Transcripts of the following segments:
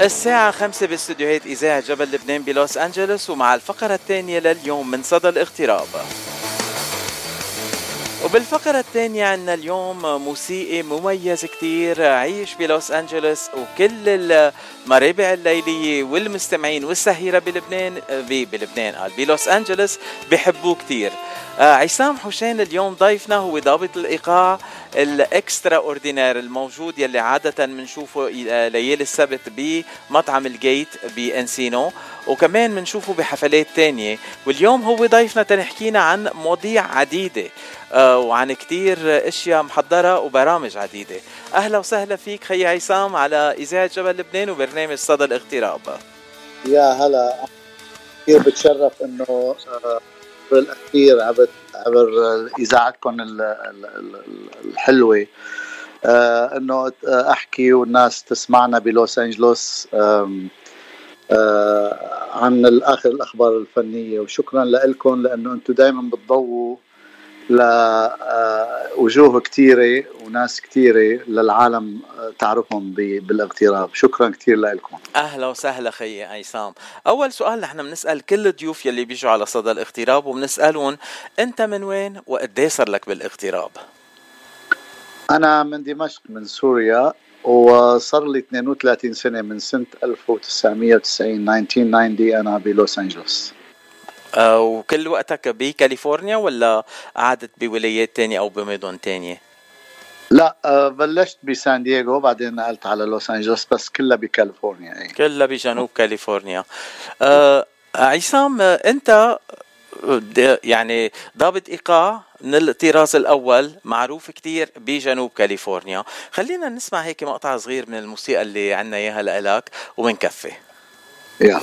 الساعة خمسة باستديوهات إذاعة جبل لبنان بلوس أنجلوس ومع الفقرة الثانية لليوم من صدى الاغتراب. وبالفقرة الثانية عنا اليوم موسيقي مميز كتير. عايش بلوس أنجلوس وكل المرابع الليلية والمستمعين والسهيرة بلبنان بلبنان. قال بلوس أنجلوس بحبوه كتير. آه عصام حوشان اليوم ضيفنا هو ضابط الإيقاع ال extraordinaire الموجود يلي عادة بنشوفه ليالي السبت بمطعم الجيت بإنسينو وكمان بنشوفه بحفلات تانية. واليوم هو ضيفنا تنحكينا عن مواضيع عديدة. آه وعن كتير أشياء محضرة وبرامج عديدة. أهلا وسهلا فيك خي عصام على إذاعة جبل لبنان وبرنامج صدى الاغتراب. يا هلا. كثير بتشرف إنه آه، بالاخير عبر عبر إذاعتكم الحلوة. آه إنه أحكي والناس تسمعنا بلوس أنجلوس. آه عن الآخر الأخبار الفنية. وشكرا لكم لإنه أنتم دائما بتضووا لوجوه كثيرة وناس كثيرة للعالم تعرفهم بالاغتراب. شكرا كثير لكم أهلا وسهلا خيي عصام. أول سؤال نحن بنسأل كل الضيوف يلي بيجوا على صدى الاغتراب وبنسألهم أنت من وين وقد صار لك بالاغتراب؟ أنا من دمشق من سوريا وصار لي 32 سنة من سنة 1990 1990 أنا بلوس أنجلوس. آه، وكل وقتك بكاليفورنيا ولا قعدت بولايات تانية أو بمدن تانية؟ لا آه، بلشت بسان دييغو بعدين نقلت على لوس أنجلوس بس كلها بكاليفورنيا إيه. كلها بجنوب كاليفورنيا آه عصام أنت يعني ضابط إيقاع من الطراز الأول معروف كتير بجنوب كاليفورنيا خلينا نسمع هيك مقطع صغير من الموسيقى اللي عنا إياها لك وبنكفي يلا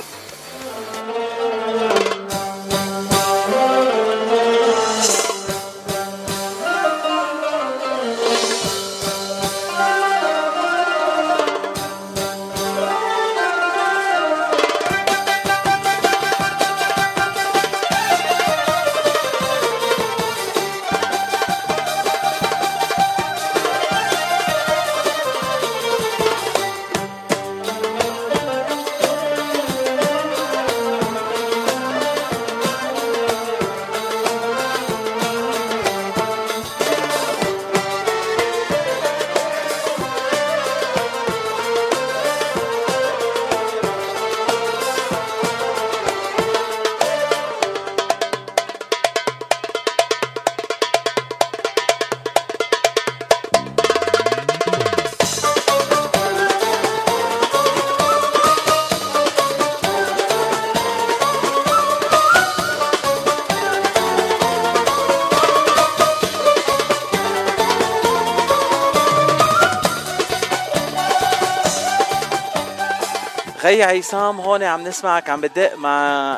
خي عصام هون عم نسمعك عم بدق مع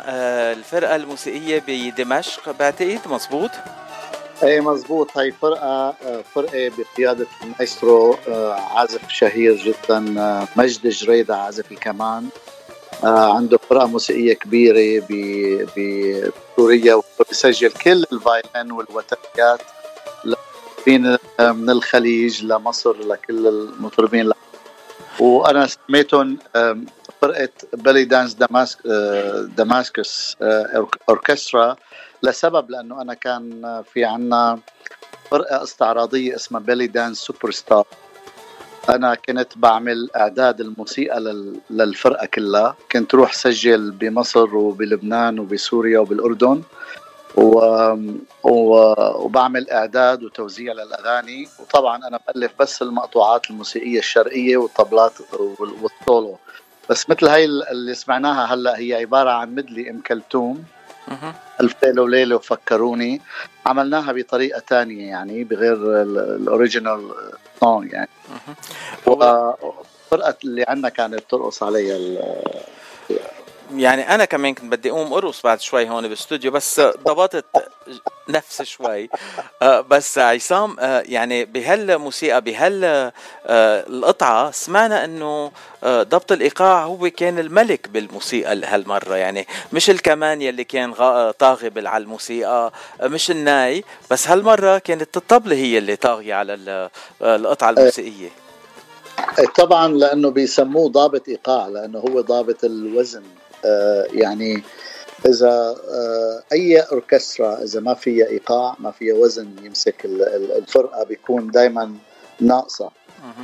آه، الفرقة الموسيقية بدمشق. بعتقد مزبوط؟ إيه مزبوط. هي فرقة آه، فرقة بقيادة المايسترو آه، عازف شهير جدا مجد جريدة عازف الكمان. عنده فرقة موسيقية كبيرة بسوريا وبسجل كل ال violin والوتريات من الخليج لمصر لكل المطربين. وأنا سميتهم فرقة belly dance Damasc Damascus Orchestra لسبب لأنه أنا كان في عنا فرقة استعراضية اسمها Belly Dance Superstar أنا كنت بعمل إعداد الموسيقى للفرقة كلها. كنت روح سجل بمصر وبلبنان وبسوريا وبالأردن و... و... وبعمل إعداد وتوزيع للأغاني. وطبعا أنا بالف بس المقطوعات الموسيقية الشرقية والطبلات والسولو. بس مثل هاي اللي سمعناها هلا هي عبارة عن medley أم كلثوم. ألف ليلة وليلة وفكروني. عملناها بطريقة تانية يعني بغير ال original song يعني. وفرقة اللي عندنا كانت ترقص عليها يعني أنا كمان كنت بدي أقوم أرقص بعد شوي هون بالاستوديو بس ضبطت نفسي شوي. آه، بس عصام آه، يعني بهالموسيقى بهال آه، القطعة سمعنا إنه ضبط الإيقاع هو كان الملك بالموسيقى هالمرة. يعني مش الكمان يلي كان طاغي على الموسيقى مش الناي. بس هالمرة كانت الطبلة هي اللي طاغية على القطعة الموسيقية. طبعا لأنه بيسموه ضابط إيقاع لأنه هو ضابط الوزن. آه يعني إذا آه أي أوركسترا إذا ما فيها إيقاع ما فيها وزن يمسك الفرقة بيكون دائما ناقصة.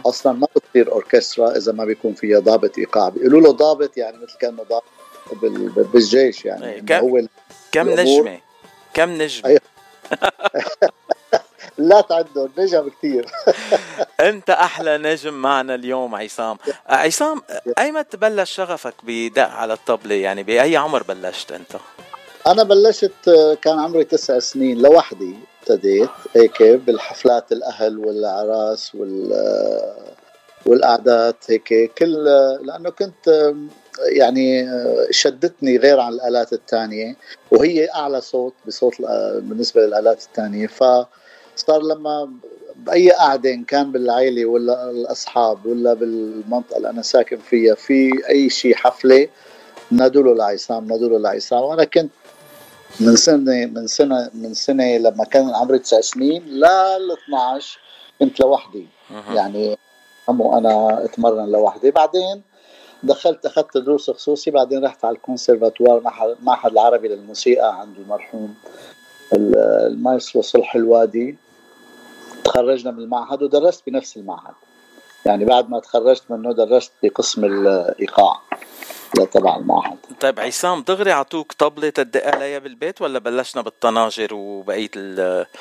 أصلا ما بتصير أوركسترا إذا ما بيكون فيها ضابط إيقاع. بيقولوا له ضابط يعني مثل كأنه ضابط بالجيش يعني إيه، كم هو كم نجمة؟ كم نجمة؟ أيوه. لا تعدوا نجم كثير أنت أحلى نجم معنا اليوم عصام. عصام ايمتى بلش شغفك بدق على الطبلة؟ يعني بأي عمر بلشت أنت؟ أنا بلشت كان عمري تسع سنين لوحدي ابتديت هيك بالحفلات الأهل والاعراس وال والاعداد هيك. كل لأنه كنت يعني شدتني غير عن الآلات الثانية وهي أعلى صوت بصوت بالنسبة للآلات الثانية فصار لما بأي قعدة إن كان بالعائله ولا الاصحاب ولا بالمنطقة اللي أنا ساكن فيها في أي شيء حفلة نادوا له لعصام نادوا له لعصام. وأنا كنت من سنة من سنة من سنة لما كان عمري تسع سنين لل 12 كنت لوحدي. يعني أنا اتمرن لوحدي. بعدين دخلت أخذت دروس خصوصي بعدين رحت على الكونسرفاتوار المعهد العربي للموسيقى عند المرحوم المايسترو صلح الوادي. تخرجنا من المعهد ودرست بنفس المعهد. يعني بعد ما تخرجت منه درست بقسم الإيقاع تبع المعهد. طيب عصام دغري عطوك طبلة تدق عليها بالبيت ولا بلشنا بالطناجر وبقية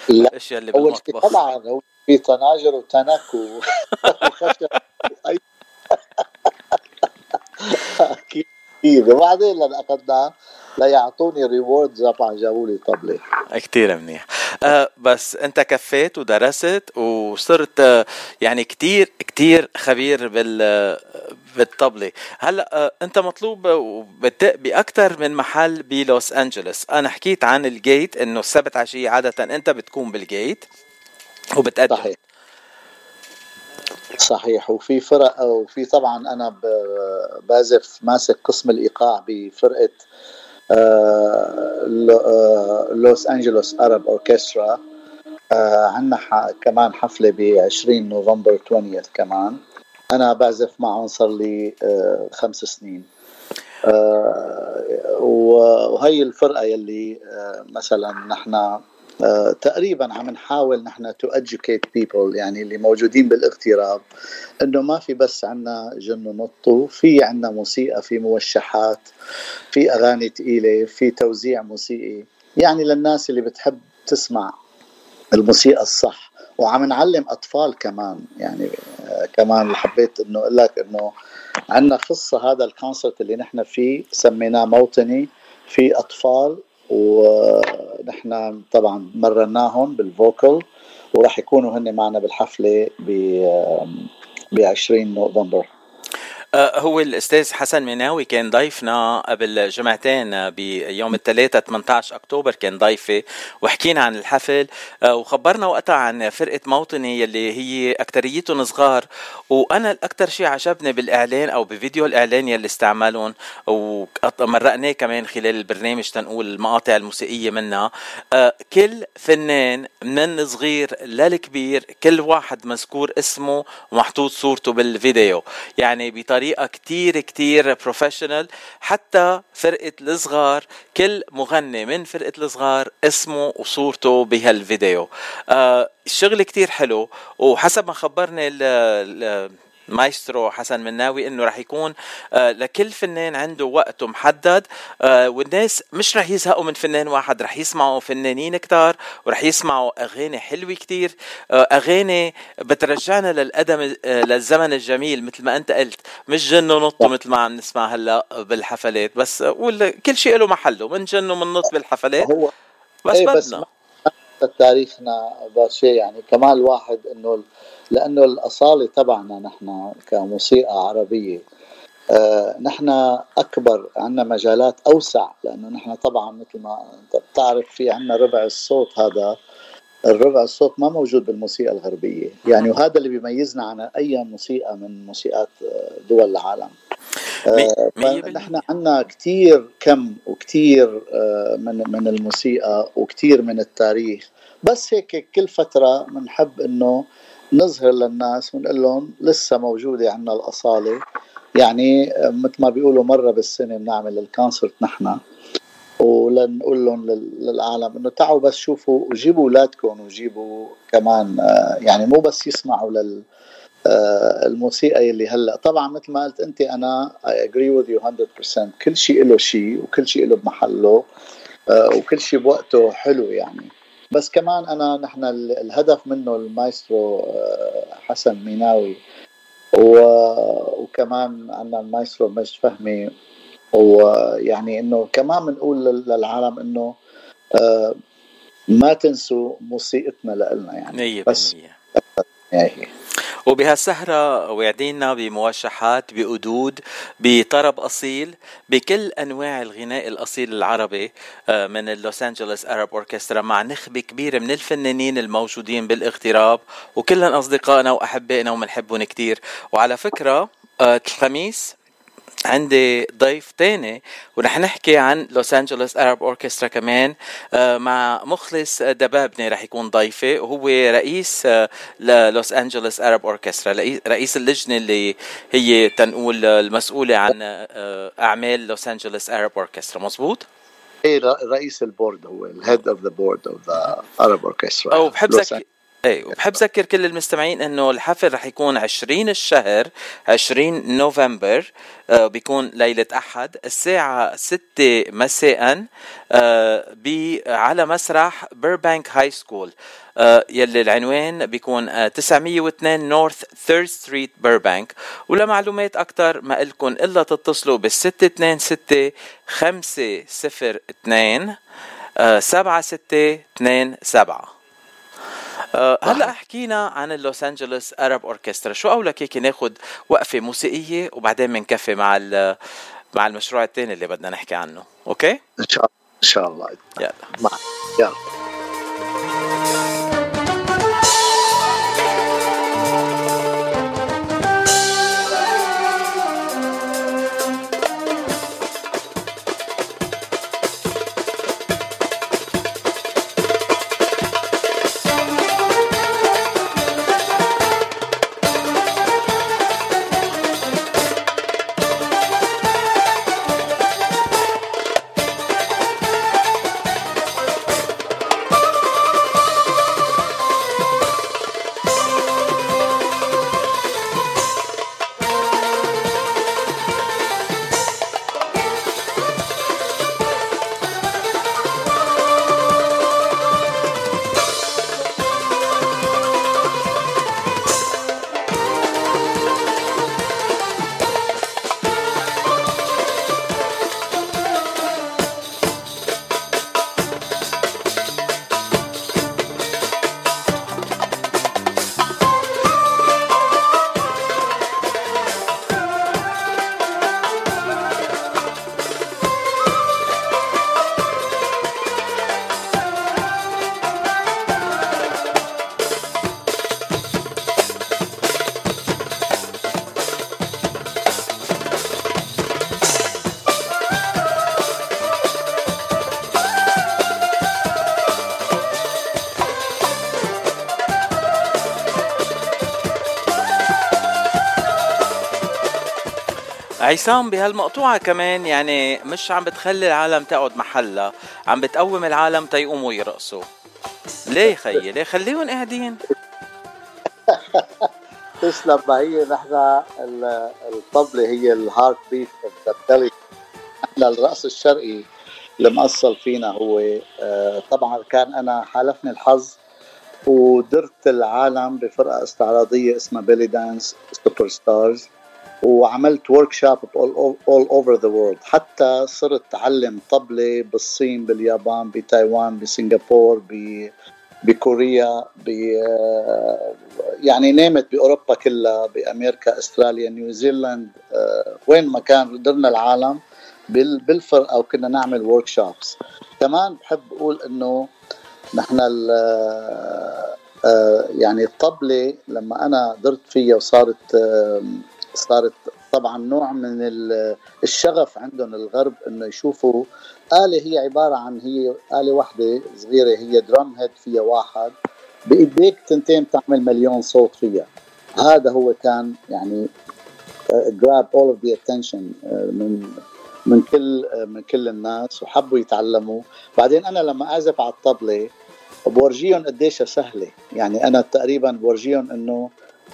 الأشياء اللي بالمطبخ؟ طبعا هو في طناجر وتنك وخشب أكيد. وبعدين لما اخذناه ليعطوني ريوردز طبعا جابوا لي طبلة. كثير منيح. بس انت كفيت ودرست وصرت آه، يعني كثير كثير خبير بال بالطبلة. هلأ أه انت مطلوب باكثر من محل بلوس انجلوس أنا حكيت عن ال Gate إنه السبت عشية عادة أنت بتكون بال Gate وبتقدم. صحيح. صحيح. وفي فرق وفي طبعا أنا بازف ماسك قسم الإيقاع بفرقة آه، آه، لوس أنجلوس Arab Orchestra. آه، عندنا كمان حفلة ب 20 نوفمبر 20 كمان. أنا بعزف معهم صار لي خمس سنين. وهي الفرقة يلي مثلا نحن آه، تقريبا عم نحاول نحن تو educate people يعني اللي موجودين بالاغتراب إنه ما في بس عنا جن ونطو في عنا موسيقى في موشحات في أغاني ثقيله في توزيع موسيقي. يعني للناس اللي بتحب تسمع الموسيقى الصح وعم نعلم أطفال كمان. يعني آه كمان حبيت إنه أقول لك إنه عندنا قصه هذا الكونسرت اللي نحن فيه سميناه موطني في أطفال ونحن طبعا مرناهم بالفوكل وراح يكونوا هن معنا بالحفلة ب 20 نوفمبر. هو الأستاذ حسن مناوي كان ضيفنا قبل جمعتين بيوم الثلاثاء 18 أكتوبر كان ضيفي وحكينا عن الحفل آه، وخبرنا وقتها عن فرقة موطني يلي هي اكثريتهم صغار وأنا الاكثر شيء عجبني بالإعلان أو بفيديو الإعلان يلي استعملهم ومرقناه كمان خلال البرنامج تنقول المقاطع الموسيقية منها آه، كل فنان من صغير للكبير كل واحد مذكور اسمه ومحطوط صورته بالفيديو يعني بطريقة بطريقة كتير كتير بروفيشنال حتى فرقة الصغار كل مغني من فرقة الصغار اسمه وصورته بهالفيديو. آه الشغل كتير حلو وحسب ما خبرني مايسترو حسن مناوي إنه رح يكون آه لكل فنان عنده وقته محدد آه والناس مش رح يزهقوا من فنان واحد رح يسمعوا فنانين كتار ورح يسمعوا أغاني حلوة كتير آه أغاني بترجعنا للقدم للزمن الجميل مثل ما أنت قلت مش جن ونط مثل ما عم نسمع هلأ بالحفلات بس كل شيء له محله من جن ومن نط بالحفلات هو بس بدنا. تاريخنا بس يعني كمان الواحد إنه لأنه الأصالة تبعنا نحن كموسيقى عربية. آه نحن أكبر عندنا مجالات أوسع لأنه نحن طبعا مثل ما أنت بتعرف في عندنا ربع الصوت هذا الربع الصوت ما موجود بالموسيقى الغربية. يعني وهذا اللي بيميزنا عن أي موسيقى من موسيقات آه، دول العالم. آه نحن عندنا كثير كم وكثير آه من من الموسيقى وكثير من التاريخ. بس هيك كل فترة بنحب إنه نظهر للناس ونقول لهم لسه موجودة عندنا الأصالة. يعني مثل ما بيقولوا مرة بالسنة بنعمل الكونسرت نحن. ولنقول لهم للعالم إنه تعوا بس شوفوا وجيبوا أولادكم وجيبوا كمان آه، يعني مو بس يسمعوا لل آه، الموسيقى اللي هلأ. طبعا مثل ما قلت أنت أنا I agree with you 100% كل شيء له شيء وكل شيء له بمحله آه، وكل شيء بوقته حلو يعني. بس كمان أنا نحن الهدف منه المايسترو حسن ميناوي. وكمان عندنا المايسترو مجد فهمي. ويعني إنه كمان بنقول للعالم إنه آه، ما تنسوا موسيقتنا لنا يعني. 100% بس يعني وبهالسهرة وعدينا بموشحات بقدود بطرب أصيل بكل أنواع الغناء الأصيل العربي آه، من اللوس أنجلوس Arab Orchestra مع نخبة كبيرة من الفنانين الموجودين بالاغتراب وكلهم أصدقائنا وأحبائنا ومنحبهم كتير. وعلى فكرة آه، الخميس عندي ضيف تاني ورح نحكي عن لوس انجلوس Arab Orchestra كمان. آه، مع مخلص دبابني رح يكون ضيفي وهو رئيس آه، لوس انجلوس Arab Orchestra رئيس اللجنة اللي هي تنقول المسؤولة عن آه، أعمال لوس انجلوس Arab Orchestra مزبوط إيه رئيس ال board هو ال head of the board of the Arab Orchestra أو بحب إيه وبحب ذكر كل المستمعين إنه الحفل رح يكون 20 الشهر 20 نوفمبر آه بيكون ليلة أحد الساعة 6 مساء آه على مسرح بيربانك High School يلي العنوان بيكون آه 902 North Third Street بيربانك ولمعلومات أكثر ما إلكم إلا تتصلوا بال 626 502 7627 أه هلا حكينا عن اللوس أنجلوس Arab Orchestra. شو قولك هيك ناخذ وقفة موسيقية وبعدين بنكفي مع مع المشروع الثاني اللي بدنا نحكي عنه. أوكي؟ إن شاء الله إن شاء الله. يلا. مع يلا. عصام بهالمقطوعة كمان يعني مش عم بتخلي العالم تقعد محلها عم بتقوم العالم تيقوموا يرقصوا. ليه خيي؟ ليه خليهم قاعدين؟ تسلم ما هي نحن الطبلة هي ال heartbeat of the الرقص الشرقي المأصل فينا هو آه، طبعا كان أنا حالفني الحظ ودرت العالم بفرقة استعراضية اسمها Belly Dance Superstars وعملت workshop all over the world حتى صرت أعلم طبلة بالصين باليابان بتايوان بسنغافور ب بكوريا ب يعني نامت بأوروبا كلها بأمريكا أستراليا نيوزيلاند آه، وين ما كان درنا العالم بالفرقه وكنا نعمل workshops كمان بحب أقول إنه نحن آه، يعني الطبلة لما أنا درت فيها وصارت صارت طبعا نوع من الشغف عندهم الغرب إنه يشوفوا آلة هي عبارة عن هي آلة واحدة صغيرة هي درام هيد فيها واحد بإيديك تنتين تعمل مليون صوت فيها. هذا هو كان يعني grab all of the attention من من كل uh, من كل الناس وحبوا يتعلموا. بعدين أنا لما أعزف على الطبلة بورجيهم قديش سهلة. يعني أنا تقريبا بورجيهم إنه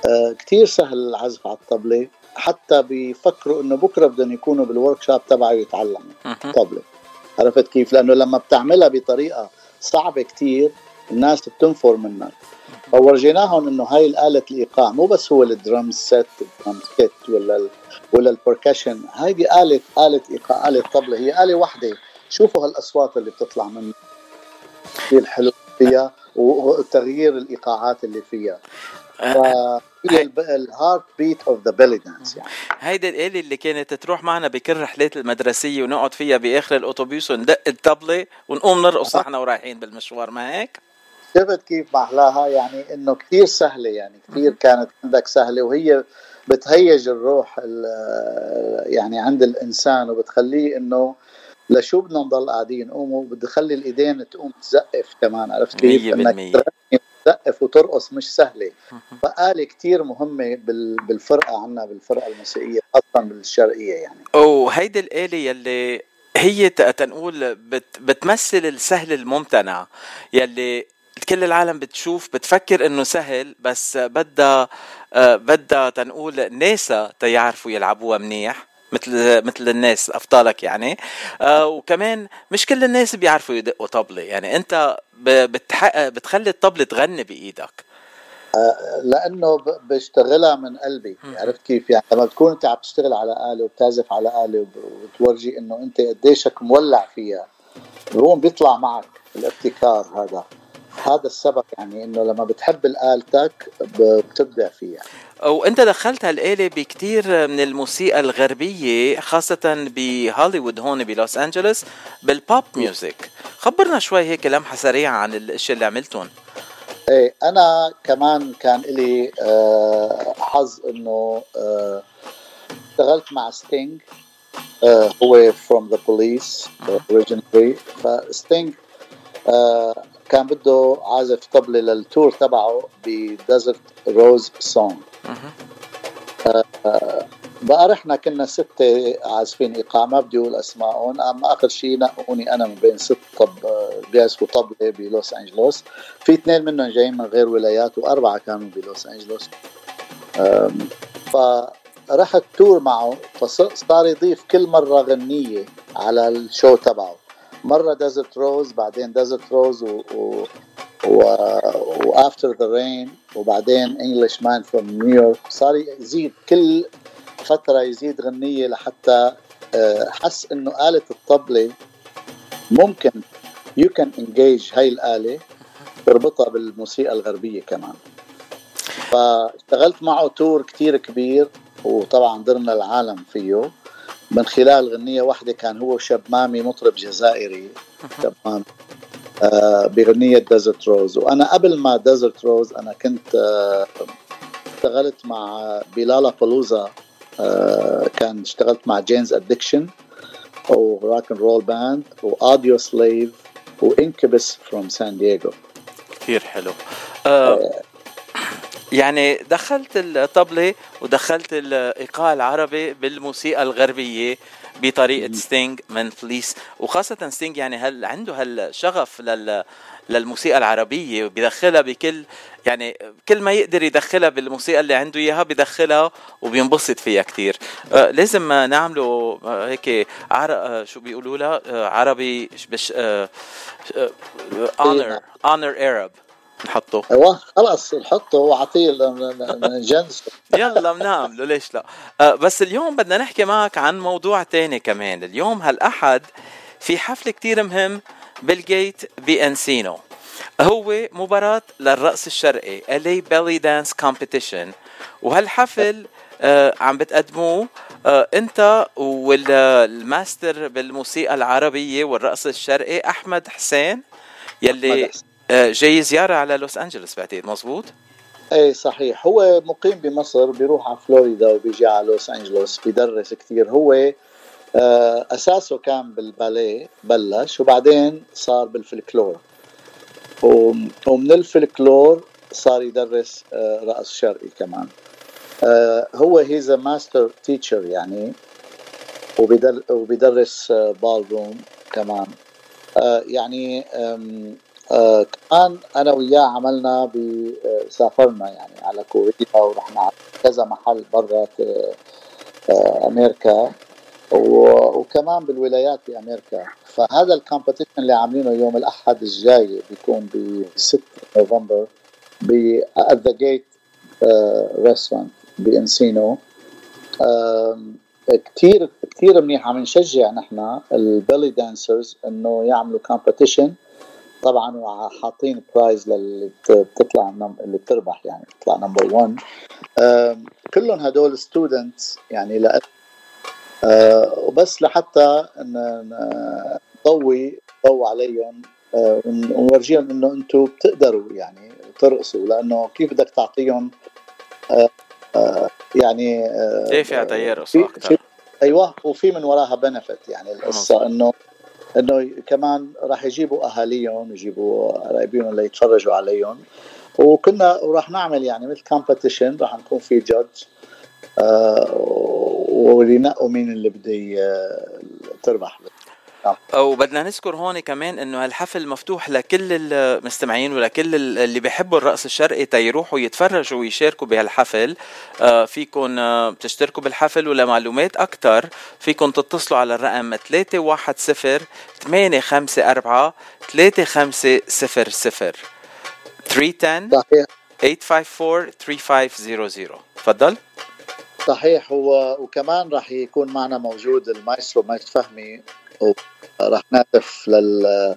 uh, كثير سهل العزف على الطبلة. حتى بيفكروا إنه بكرة بدهم يكونوا بال workshop تبعه يتعلموا طبلة. عرفت كيف؟ لأنه لما بتعملها بطريقة صعبة كثير الناس بتنفر منك فورجيناهم إنه هاي الآلة الإيقاع مو بس هو ال drum set ال drum set ولا ال ولا ال percussion هيدي آلة آلة إيقاع آلة طبلة. هي آلة واحدة شوفوا هالأصوات اللي بتطلع منها كثير حلو فيها وتغيير الإيقاعات اللي فيها. هي ال heartbeat of the belly dance يعني. هيدي الآلة اللي كانت تروح معنا بكل رحلات المدرسية ونقعد فيها بآخر الأوتوبيس وندق الطبلة ونقوم نرقص آه. نحن ورايحين بالمشوار ما هيك؟ شفت كيف محلاها يعني إنه كثير سهلة يعني كثير كانت عندك سهلة وهي بتهيج الروح يعني عند الإنسان وبتخليه إنه لشو بدنا نضل قاعدين؟ قوموا بدي خلي الإيدين تقوم تزقف كمان عرفت كيف؟ 100% تسقف وترقص مش سهلة. فآلة كتير مهمة بالفرقة عنا بالفرقة الموسيقية خاصه بالشرقية يعني. وهيدي الآلة يلي هي تنقول بت بتمثل السهل الممتنع يلي كل العالم بتشوف بتفكر إنه سهل بس بدها آه، بدها تنقول ناسا تيعرفوا يلعبوها منيح. مثل مثل الناس افضلك يعني. آه وكمان مش كل الناس بيعرفوا يدقوا طبلة. يعني أنت بتحقق بتخلي الطبلة تغني بإيدك. آه لأنه بشتغلها من قلبي. عرفت كيف؟ يعني لما بتكون أنت عم تشتغل على آلة وبتعزف على آلة وتورجي إنه أنت قديشك مولع فيها هون بيطلع معك الابتكار هذا. هذا السبب يعني إنه لما بتحب الآلتك بتبدع فيها. وانت دخلت هالآلة بكتير من الموسيقى الغربية خاصة بهوليوود هون بلوس أنجلوس بال pop music خبرنا شوي هيك لمحة سريعة عن الاشياء اللي عملتهم. إيه أنا كمان كان لي آه، حظ إنه آه، اشتغلت مع Sting آه، هو from the police originally. فستينغ كان بده عازف طبلة لل tour تبعه ب Desert Rose song بقى رحنا كنا ستة عازفين إيقاع ما بدي أقول أسمائهم أما آخر شيء نقّوني أنا من بين ست طب بيعزفوا طبلة بلوس أنجلوس. في اثنين منهم جايين من غير ولايات وأربعة كانوا بلوس أنجلوس. فرحت تور معه فصار يضيف كل مرة غنية على ال show تبعه. مرة Desert Rose بعدين Desert Rose و, و... و... و After the Rain وبعدين Englishman from New York صار يزيد كل فترة يزيد غنية لحتى آه، حس إنه آلة الطبلة ممكن you can engage هاي الآلة تربطها بالموسيقى الغربية كمان. فاشتغلت معه tour كتير كبير وطبعا درنا العالم فيه. من خلال غنية واحدة كان هو شبمامي مطرب جزائري شبمامي آه بغنية ديزرت روز وأنا قبل ما ديزرت روز أنا كنت آه اشتغلت مع بلالا بلوزا آه كان اشتغلت مع جينز ادكشن وراك اند رول باند واوديو سليف وانكبس فروم سان دييغو كثير حلو. آه, آه، يعني دخلت الطبلة ودخلت الإيقاع العربي بالموسيقى الغربية. بطريقة ستينغ من فليس وخاصة ستينغ يعني هل عنده هالشغف لل للموسيقى العربية وبيدخلها بكل يعني كل ما يقدر يدخلها بالموسيقى اللي عنده إياها بدخلها وبينبسط فيها كثير آه لازم نعمله آه هيك عر... آه شو بيقولوا لها؟ عربي بش honor honor Arab نحطه. أيوه خلص نحطه وأعطيه جنس يلا بنعمله. ليش لا؟ أه بس اليوم بدنا نحكي معك عن موضوع تاني كمان. اليوم هالأحد في حفل كتير مهم بال Gate ب Encino هو مباراة للرقص الشرقي LA Belly Dance Competition. وهالحفل آه عم بتقدموه آه انت والماستر بالموسيقى العربية والرقص الشرقي أحمد حسين يلي آه، جاي زيارة على لوس أنجلوس بعتقد مزبوط إيه صحيح. هو مقيم بمصر بيروح على فلوريدا وبيجي على لوس أنجلوس بيدرس كثير هو آه، أساسه كان بالباليه بلش وبعدين صار بالفلكلور. ومن الفلكلور صار يدرس آه، رقص شرقي كمان. آه، هو he's master teacher يعني وبيدرس بال روم كمان. يعني كمان أنا وياه عملنا سافرنا يعني على كوريا ورحنا على كذا محل برا أمريكا وكمان بالولايات بامريكا فهذا ال competition اللي عاملينه يوم الأحد الجاي بيكون ب 6 نوفمبر ب The Gate restaurant ب Encino كثير كثير منيح. عم نشجع نحن ال belly dancers إنه يعملوا competition طبعا وحاطين prize للي بتطلع اللي بتربح يعني بتطلع number 1 كلهم هدول students يعني لأ آه، وبس لحتى نضوي ضوء عليهم آه، ونورجيهم إنه أنتم بتقدروا يعني ترقصوا لأنه كيف بدك تعطيهم آه، يعني دافع تيرقصوا أكثر أيوه وفي من وراها benefit يعني القصة إنه إنه كمان راح يجيبوا أهاليهم يجيبوا قرايبيهم اللي يتفرجوا عليهم. وكنا وراح نعمل يعني مثل competition راح نكون في judge وينقوا مين اللي بده تربح. وبدنا نذكر هون كمان إنه هالحفل مفتوح لكل المستمعين ولكل اللي بيحبوا الرقص الشرقي تيروحوا يتفرجوا ويشاركوا بهالحفل. آه، فيكم آه، تشتركوا بالحفل ولمعلومات أكثر فيكم تتصلوا على الرقم 310 854 3500 310 854 3500 تفضل. صحيح وكمان راح يكون معنا موجود المايسترو مايست فهمي. وراح نهتف لل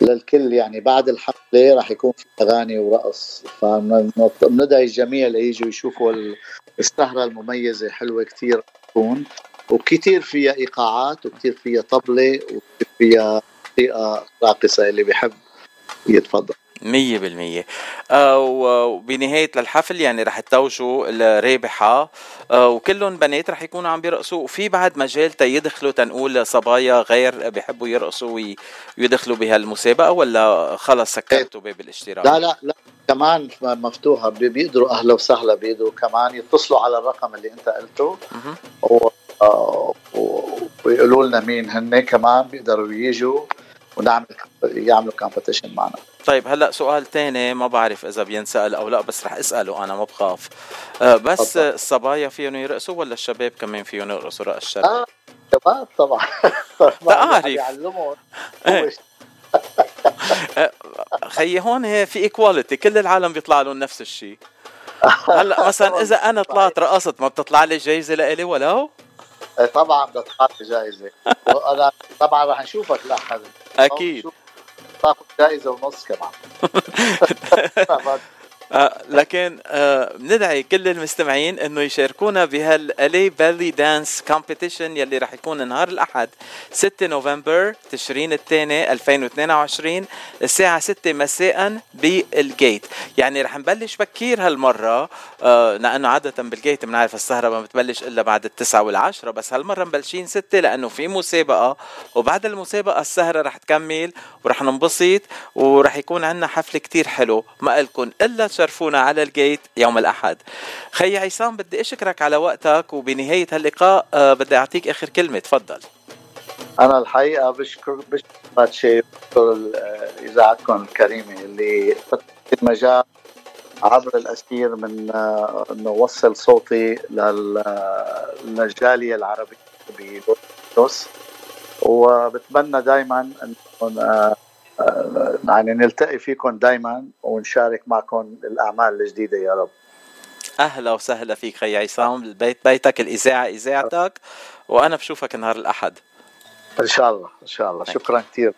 للكل يعني بعد الحفلة راح يكون في أغاني ورقص. فبندعي الجميع ليجوا يشوفوا السهرة المميزة حلوة كتير تكون. وكتير فيها إيقاعات وكتير فيها طبلة وكتير فيها طريقة راقصة اللي بيحب يتفضل. مية بالمية. آه وبنهاية للحفل يعني رح تتوجوا الرابحة آه وكلهم بنات رح يكونوا عم بيرقصوا. وفي بعد مجال تيدخلوا تنقول صبايا غير بيحبوا يرقصوا ويدخلوا بهالمسابقة ولا خلص سكرتوا باب الاشتراك؟ لا لا لا. كمان مفتوحة. بيقدروا أهلا وسهلا. بيقدروا كمان يتصلوا على الرقم اللي أنت قلته. و... آه ويقولوا لنا مين. هن كمان بيقدروا يجوا. ونعمل يعملوا كومبيتيشن معنا. طيب هلا سؤال تاني ما بعرف إذا بينسأل أو لا بس رح أسأله أنا ما بخاف. أه بس طبعا. الصبايا فيهم يرقصوا ولا الشباب كمان فيهم يرقصوا رقص الشرقي؟ آه شباب طبعا. أعرف. يعلمهم إيه. أه، خيي هون في equality كل العالم بيطلع لهم نفس الشيء هلا مثلا إذا أنا طلعت رقصت ما بتطلع لي جايزة لإلي ولو؟ إيه، طبعا بتطلع لي جايزة. وأنا طبعا رح نشوفك لاحقا أكيد. تاخذ جائزه ونص كمان. لكن آه بندعي كل المستمعين إنه يشاركونا بهال LA Belly Dance Competition يلي رح يكون نهار الأحد 6 نوفمبر تشرين الثاني 2022 الساعة 6 مساء بال Gate. يعني رح نبلش بكير هالمرة آه لأنه عادة بال Gate بنعرف السهرة ما بتبلش إلا بعد التسعة والعشرة بس هالمرة مبلشين 6 لأنه في مسابقة وبعد المسابقة السهرة رح تكمل ورح ننبسط ورح يكون عندنا حفل كتير حلو ما لكم إلا تشرفونا على ال Gate يوم الأحد. خي عصام بدي أشكرك على وقتك وبنهاية هاللقاء آه، بدي أعطيك آخر كلمة. تفضل. أنا الحقيقة بشكر بشكر شيء بشكر إذاعتكم الكريمة اللي فتحت المجال عبر الأسير من آه، أنه وصل صوتي للجالية العربية بلوس. وبتمنى دائما أن آه، يعني نلتقي فيكم دائما ونشارك معكم الأعمال الجديدة يا رب. أهلا وسهلا فيك خي عصام. البيت بيتك الاذاعه إذاعتك وأنا بشوفك نهار الأحد. إن شاء الله إن شاء الله. شكرا كثير.